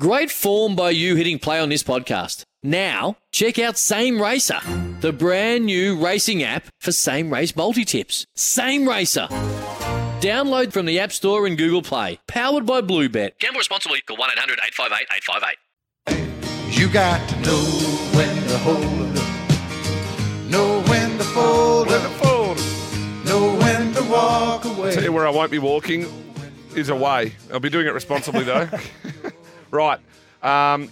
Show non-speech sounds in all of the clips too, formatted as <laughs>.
Great form by you hitting play on this podcast. Now, check out Same Racer, the brand new racing app for same race multi tips. Same Racer. Download from the App Store and Google Play. Powered by Bluebet. Gamble responsibly. Call 1 800 858 858. You got to know when to hold up, know when to fold When to fold. know when to walk away. Tell you where I won't be walking is away. I'll be doing it responsibly though. <laughs> right. Um,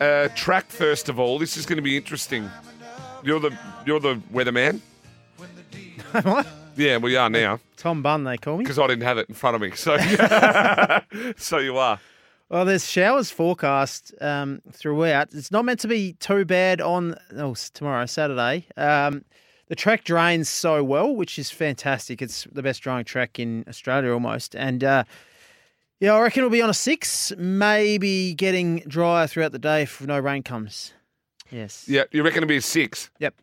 uh, track first of all. This is going to be interesting. You're the you're the weatherman. <laughs> what? Yeah, we are now Tom Bunn, they call me. because I didn't have it in front of me. So <laughs> so you are. Well, there's showers forecast um, throughout. It's not meant to be too bad on oh, tomorrow, Saturday. Um, the track drains so well, which is fantastic. It's the best drying track in Australia almost. And uh, yeah, I reckon it'll be on a six, maybe getting drier throughout the day if no rain comes. Yes. Yeah, you reckon it'll be a six? Yep.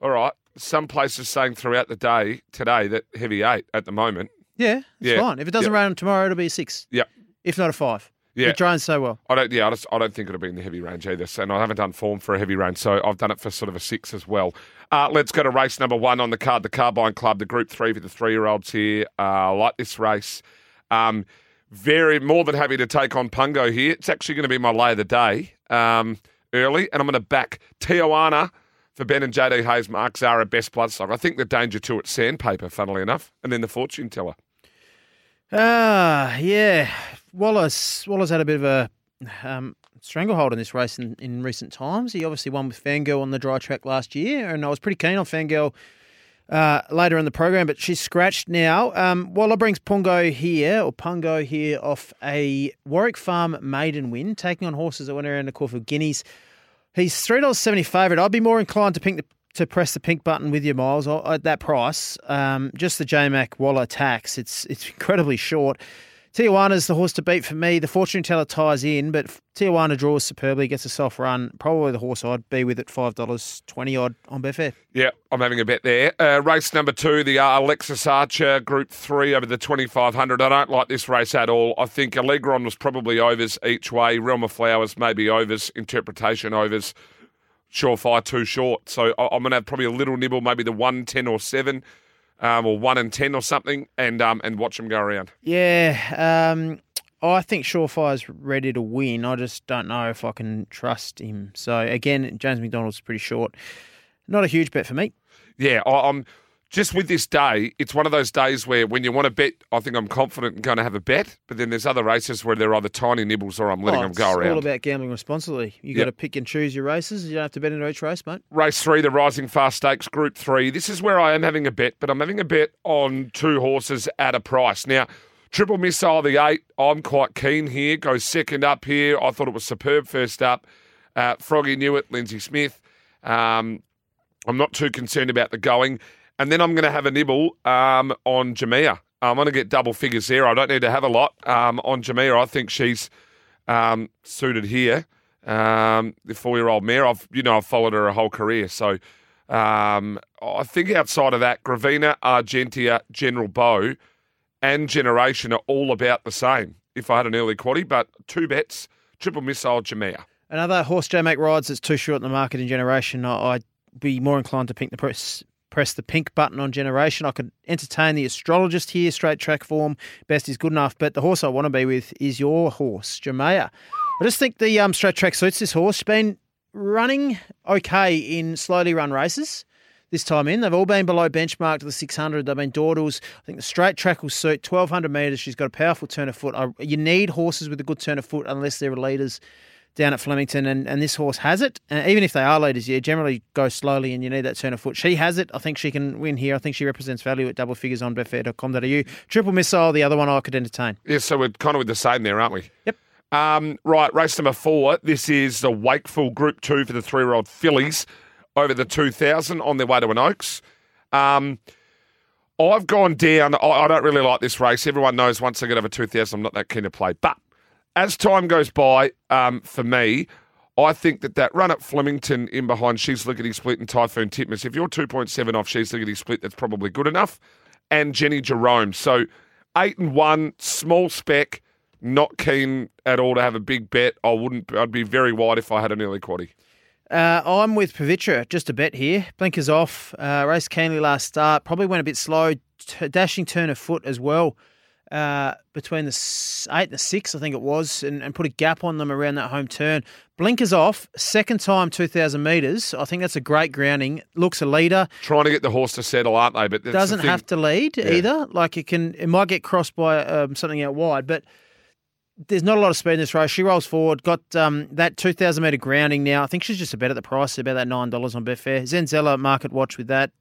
All right. Some places saying throughout the day today that heavy eight at the moment. Yeah, it's Yeah. fine. If it doesn't rain tomorrow, it'll be a six, Yep. if not a five. Yeah. It drains so well. I don't. Yeah, I, just, I don't think it'll be in the heavy range either. So, and I haven't done form for a heavy range, so I've done it for sort of a six as well. Uh, let's go to race number one on the card, the Carbine Club, the Group Three for the three-year-olds here. Uh, I like this race. Um, very more than happy to take on Pungo here. It's actually going to be my lay of the day um, early, and I'm going to back Tijuana for Ben and JD Hayes, Mark Zahra, best blood stock. I think the danger to it, sandpaper, funnily enough, and then the fortune teller. Ah, yeah. Wallace Wallace had a bit of a um, stranglehold in this race in, in recent times. He obviously won with Fangirl on the dry track last year, and I was pretty keen on Fangirl uh, later in the program, but she's scratched now. Um, brings Pongo here, or Pongo here, off a Warwick Farm maiden win, taking on horses that went around the Caulfield Guineas. He's three dollars seventy favourite. I'd be more inclined to pink the, to press the pink button with you, Miles, at that price. Um, just the JMac Waller tax. It's it's incredibly short. Tijuana's the horse to beat for me. The fortune teller ties in, but Tijuana draws superbly, gets a soft run. Probably the horse I'd be with at five dollars twenty odd on Betfair. Yeah, I'm having a bet there. Uh, race number two, the Lexus Archer Group Three over the 2500. I don't like this race at all. I think Allegron was probably overs each way. Realm of Flowers maybe overs. Interpretation overs. Surefire too short. So I'm going to have probably a little nibble, maybe the one ten or seven, um, or one in ten or something, and um, and watch them go around. Yeah, um, I think Surefire's ready to win. I just don't know if I can trust him. So again, James McDonald's pretty short. Not a huge bet for me. Yeah, I, I'm just with this day. It's one of those days where when you want to bet, I think I'm confident and going to have a bet. But then there's other races where they're either tiny nibbles or I'm letting Oh, them go around. all about gambling responsibly. You Yep. got to pick and choose your races. You don't have to bet into each race, mate. Race three, the Rising Fast Stakes Group Three. This is where I am having a bet, but I'm having a bet on two horses at a price. Now, Triple Missile, the eight, I'm quite keen here. Goes second up here. I thought it was superb first up. Uh, Froggy knew it, Lindsey Smith. Um, I'm not too concerned about the going. And then I'm going to have a nibble um, on Jamia. I'm going to get double figures there. I don't need to have a lot um, on Jamia. I think she's um, suited here. Um, the four-year-old mare. I've you know I've followed her a whole career, so um, I think outside of that, Gravina, Argentia, General Bow, and Generation are all about the same. If I had an early quaddy, but two bets: triple missile, Jamia. Another horse J rides that's too short in the market in Generation. I'd be more inclined to pink the press the pink button on Generation. I could entertain the astrologist here, straight track form. Best is good enough, but the horse I want to be with is your horse, Jamea. I just think the um, straight track suits this horse. Been running okay in slowly run races this time in. They've all been below benchmark to the 600. They've been dawdles. I think the straight track will suit 1200 metres. She's got a powerful turn of foot. You need horses with a good turn of foot unless they're leaders down at Flemington, and, and this horse has it. And even if they are leaders, you generally go slowly and you need that turn of foot. She has it. I think she can win here. I think she represents value at double figures on betfair.com.au. Triple missile, the other one I could entertain. Yeah, so we're kind of with the same there, aren't we? Yep. Um, right, race number four. This is the Wakeful Group Two for the three-year-old fillies over the 2000 on their way to an Oaks. Um, I've gone down. I, I don't really like this race. Everyone knows once I get over 2000, I'm not that keen to play. But as time goes by, um, for me, I think that that run at Flemington in behind She's Lickety Split and Typhoon Titmus, if you're 2.7 off She's Lickety Split, that's probably good enough. And Jenny Jerome. So eight and one, small spec, Not keen at all to have a big bet. I wouldn't. I'd be very wide if I had an early quaddy. Uh, I'm with Pavitra, just a bet here. Blinkers off. Uh, race keenly last start. Probably went a bit slow. T- dashing turn of foot as well. Uh, between the eight and the six, I think it was, and, and put a gap on them around that home turn. Blinkers off. Second time, 2,000 metres. I think that's a great grounding. Looks a leader. Trying to get the horse to settle, aren't they? But Doesn't thing. have to lead either. Like it can, it might get crossed by um, something out wide, but there's not a lot of speed in this race. She rolls forward, got um, that 2,000 metre grounding now. I think she's just a bet at the price, about that $9 on Betfair. Zenzella, market watch with that.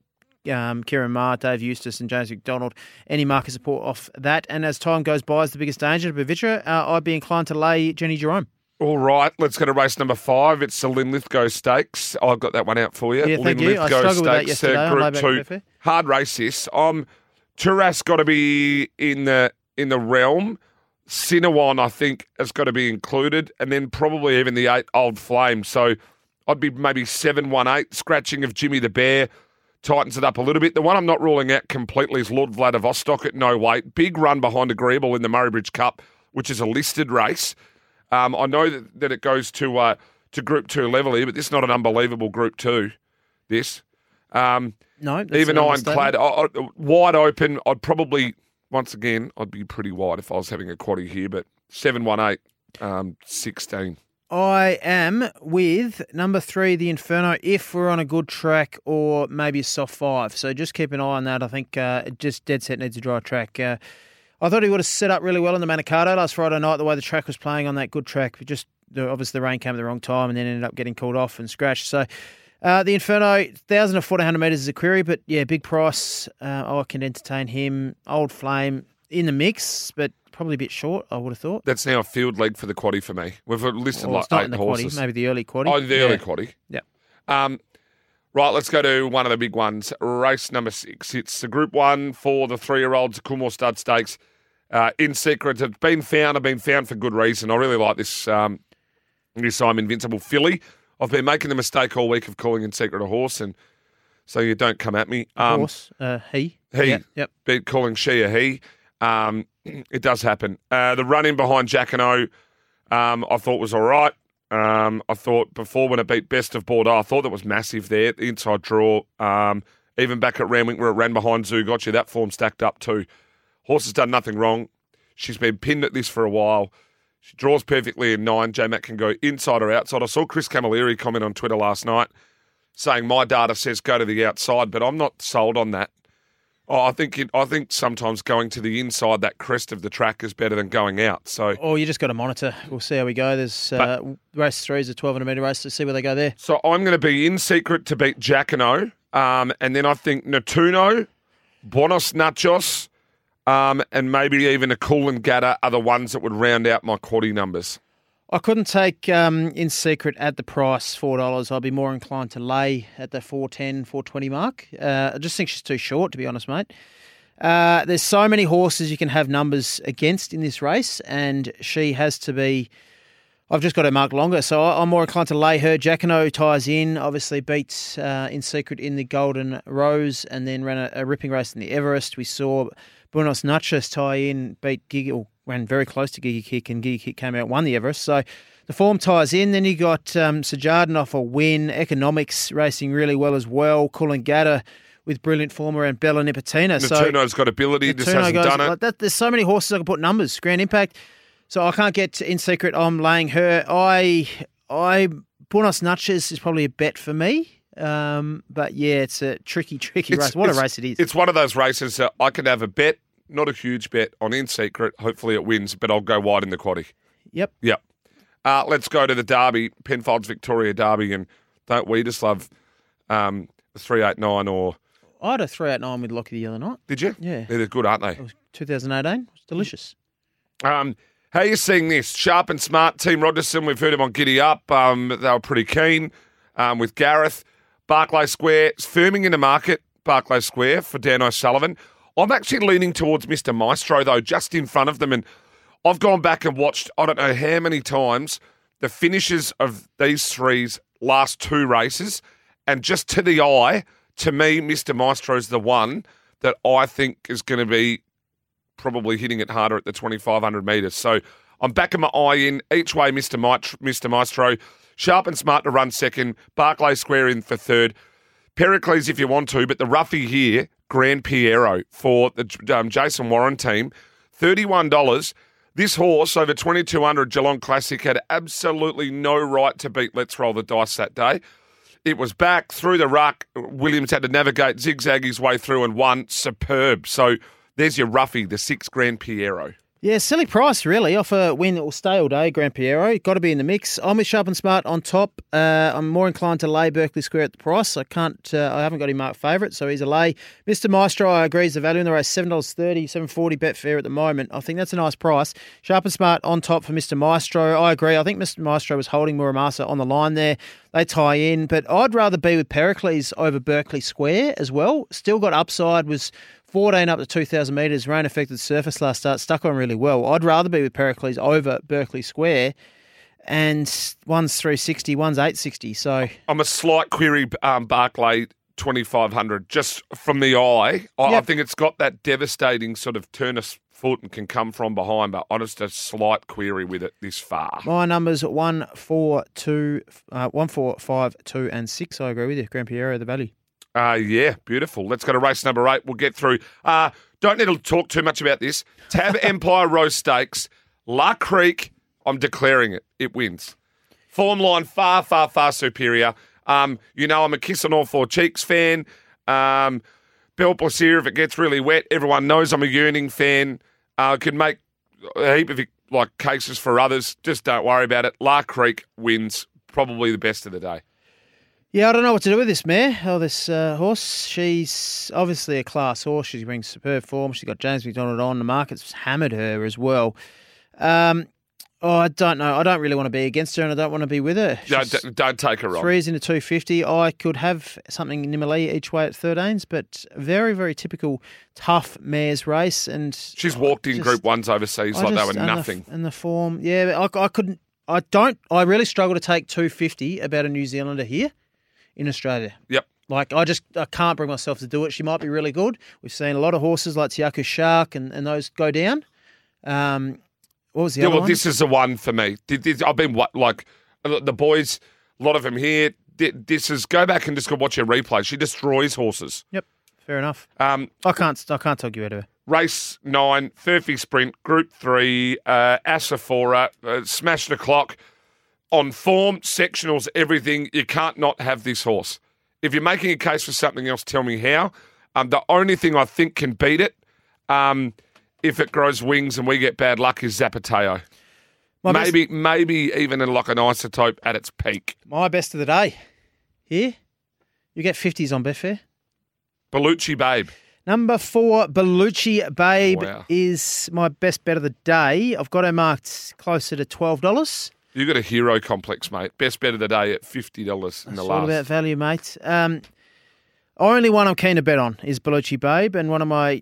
Um, Ciaron Maher, Dave Eustace, and James McDonald. Any market support off that. And as time goes by, is the biggest danger to Bavitra. Uh, I'd be inclined to lay Jenny Jerome. All right, let's go to race number five. It's the Linlithgow Stakes. I've got that one out for you. Yeah, thank you. I struggled with that yesterday on Group Two. Hard race this. Um, Turas got to be in the in the realm. Cinnawon, I think, has got to be included, and then probably even the eight Old Flame. So I'd be maybe seven one eight. Scratching of Jimmy the Bear tightens it up a little bit. The one I'm not ruling out completely is Lord Vladivostok at no weight. Big run behind Agreeable in the Murray Bridge Cup, which is a listed race. Um, I know that, that it goes to uh, to Group Two level here, but this is not an unbelievable Group Two. This. Um, No, even ironclad. I, I, wide open. I'd probably once again I'd be pretty wide if I was having a quaddy here, but seven one eight, um, sixteen. I am with number three, the Inferno, if we're on a good track or maybe a soft five. So just keep an eye on that. I think uh, it just dead set needs a dry track. Uh, I thought he would have set up really well in the Manikato last Friday night, the way the track was playing on that good track. But just obviously the rain came at the wrong time and then ended up getting called off and scratched. So uh, the Inferno, 1,000 to 1,400 metres is a query, but yeah, big price. Uh, I can entertain him. Old Flame in the mix, but probably a bit short, I would have thought. That's now a field leg for the quaddy for me. We've listed Well, like eight in the horses. quaddy, maybe the early quaddy. Oh, the early Yeah. quaddy. Yeah. Um, right, let's go to one of the big ones. Race number six. It's the Group One for the three-year-olds, Coolmore Stud Stakes. Uh, in secret, it's been found. I've been found for good reason. I really like this. Um, this I'm Invincible filly. I've been making the mistake all week of calling in secret a horse, and so you don't come at me. Um, horse. Uh, he. he. Yep. yep. be calling she a he. Um, it does happen. Uh, the run in behind Jack and O, um, I thought was all right. Um, I thought before when it beat Best of Bordeaux, I thought that was massive there. The inside draw. Um, even back at Randwick where it ran behind Zoo, got you that form stacked up too. Horse has done nothing wrong. She's been pinned at this for a while. She draws perfectly in nine. J Mac can go inside or outside. I saw Chris Camilleri comment on Twitter last night saying my data says go to the outside, but I'm not sold on that. Oh, I think it, I think sometimes going to the inside that crest of the track is better than going out. So Or you just got to monitor. We'll see how we go. There's uh, race three is a 1200 metre race. Let's see where they go there. so I'm going to be in secret to beat Jacano, um, and then I think Natuno, Buenos Nachos, um, and maybe even a Coolangatta are the ones that would round out my quaddy numbers. I couldn't take um, in secret at the price four dollars. I'd be more inclined to lay at the 410, 420 mark. Uh, I just think she's too short, to be honest, mate. Uh, there's so many horses you can have numbers against in this race, and she has to be. I've just got her marked longer, so I'm more inclined to lay her. Jacano ties in, obviously beats uh, in secret in the Golden Rose, and then ran a, a ripping race in the Everest. We saw Buenos Nachos tie in, beat Giga, or ran very close to Giga Kick, and Giga Kick came out won the Everest. So the form ties in. Then you got um, Sajardin off a win, Economics racing really well as well. Coolangatta with brilliant form around Bella Nipotina. So Natuno's got ability, just Tuno hasn't done it. like that. There's so many horses I can put numbers. Grand Impact. So I can't get in secret. I'm laying her. I I Buenos Nachos is probably a bet for me. Um, but yeah, it's a tricky, tricky It's- race. What a race it is. It's one of those races that I can have a bet, not a huge bet, on in secret. Hopefully it wins, but I'll go wide in the quaddy. Yep. Yep. Uh, let's go to the Derby, Penfolds Victoria Derby, and don't we just love um, the 389 or. I had a three eight nine with Lockie the other night. Did you? Yeah. They're good, aren't they? It was 2018. It's delicious. Um, how are you seeing this? Sharp and smart, Team Rogerson. We've heard him on Giddy Up. Um, they were pretty keen um, with Gareth. Barclay Square, it's firming in the market, Barclay Square for Dan O'Sullivan. I'm actually leaning towards Mr. Maestro, though, just in front of them. And I've gone back and watched, I don't know how many times, the finishes of these three's last two races. And just to the eye, to me, Mr. Maestro is the one that I think is going to be probably hitting it harder at the 2500 metres. So I'm backing my eye in each way, Mr. Mit- Mr. Maestro. Sharp and smart to run second. Barclay Square in for third. Pericles if you want to, but the roughie here, Grand Piero for the um, Jason Warren team, $31. This horse over 2200 Geelong Classic had absolutely no right to beat Let's Roll the Dice that day. It was back through the ruck. Williams had to navigate, zigzag his way through and won. Superb. So there's your roughie, the six Grand Piero. Yeah, silly price, really. Off a win will stay all day, Grand Piero. Got to be in the mix. I'm with Sharp and Smart on top. Uh, I'm more inclined to lay Berkeley Square at the price. I can't, uh, I haven't got him marked favourite, so he's a lay. Mr. Maestro, I agree, is the value in the race. $7.30, $7.40 bet fair at the moment. I think that's a nice price. Sharp and Smart on top for Mr. Maestro. I agree. I think Mr. Maestro was holding Muramasa on the line there. They tie in, but I'd rather be with Pericles over Berkeley Square as well. Still got upside, was 14 up to 2,000 metres, rain affected surface last start, stuck on really well. I'd rather be with Pericles over Berkeley Square. And one's 360, one's 860. So I'm a slight query, um, Barclay 2500, just from the eye. I, I think it's got that devastating sort of turn of foot and can come from behind, but honest, a slight query with it this far. my numbers one, four, two, uh, one, four, five, two, and six. I agree with you. Grand Piero, the value. Uh, yeah, beautiful. Let's go to race number eight. We'll get through. Uh, don't need to talk too much about this. Tab <laughs> Empire Rose Stakes, La Crique. I'm declaring it. It wins. Form line far, far, far superior. Um, you know, I'm a Kiss on All Four Cheeks fan. Um, Belle Plaisir, if it gets really wet, everyone knows I'm a yearning fan. Uh, can make a heap of like cases for others. Just don't worry about it. La Crique wins. Probably the best of the day. Yeah, I don't know what to do with this mare or this uh, horse. She's obviously a class horse. She brings superb form. She's got James McDonald on. The market's hammered her as well. Um, oh, I don't know. I don't really want to be against her, and I don't want to be with her. Don't, She's don't take her wrong. threes into two fifty. I could have something in Nimali each way at thirteens, but very, very typical tough mares race. And She's walked in just- Group Ones overseas I like they just- were and the- nothing. And the form, yeah, I, I couldn't. I don't. I really struggle to take two fifty about a New Zealander here in Australia. Yep. Like I just I can't bring myself to do it. She might be really good. We've seen a lot of horses like Te Akau Shark and, and those go down. Um, what was the Yeah, other well, one? this is the one for me. I've been like the boys, a lot of them here. This is go back and just go watch her replay. She destroys horses. Yep, fair enough. Um, I can't I can't talk you out of her. race nine, Furphy Sprint, Group three, uh, Asaphora, uh, smashed the clock on form, sectionals, everything. You can't not have this horse. If you're making a case for something else, tell me how. Um, the only thing I think can beat it, um, if it grows wings and we get bad luck, is Zapateo. My maybe, best... maybe even in like an isotope at its peak. My best of the day here. You get 50s on Betfair. Bellucci Babe. Number four, Bellucci Babe wow. is my best bet of the day. I've got her marked closer to $12. You've got a hero complex, mate. Best bet of the day at $50 in the That's last. all about value, mate. Um, only one I'm keen to bet on is Belucci Babe, and one of my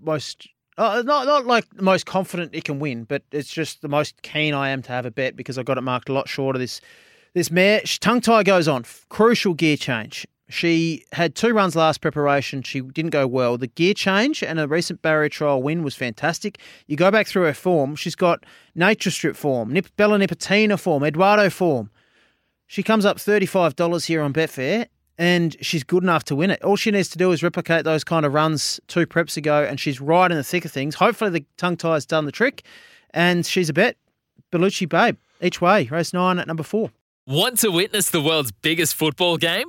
most uh, not not like the most confident it can win, but it's just the most keen I am to have a bet because I got it marked a lot shorter this this match. Tongue tie goes on. Crucial gear change. She had two runs last preparation. She didn't go well. The gear change and a recent barrier trial win was fantastic. You go back through her form. She's got Nature Strip form, Nip, Bella Nipotina form, Eduardo form. She comes up $35 here on Betfair and she's good enough to win it. All she needs to do is replicate those kind of runs two preps ago and she's right in the thick of things. Hopefully the tongue tie's done the trick and she's a bet. Bellucci Babe, each way, race nine at number four. Want to witness the world's biggest football game?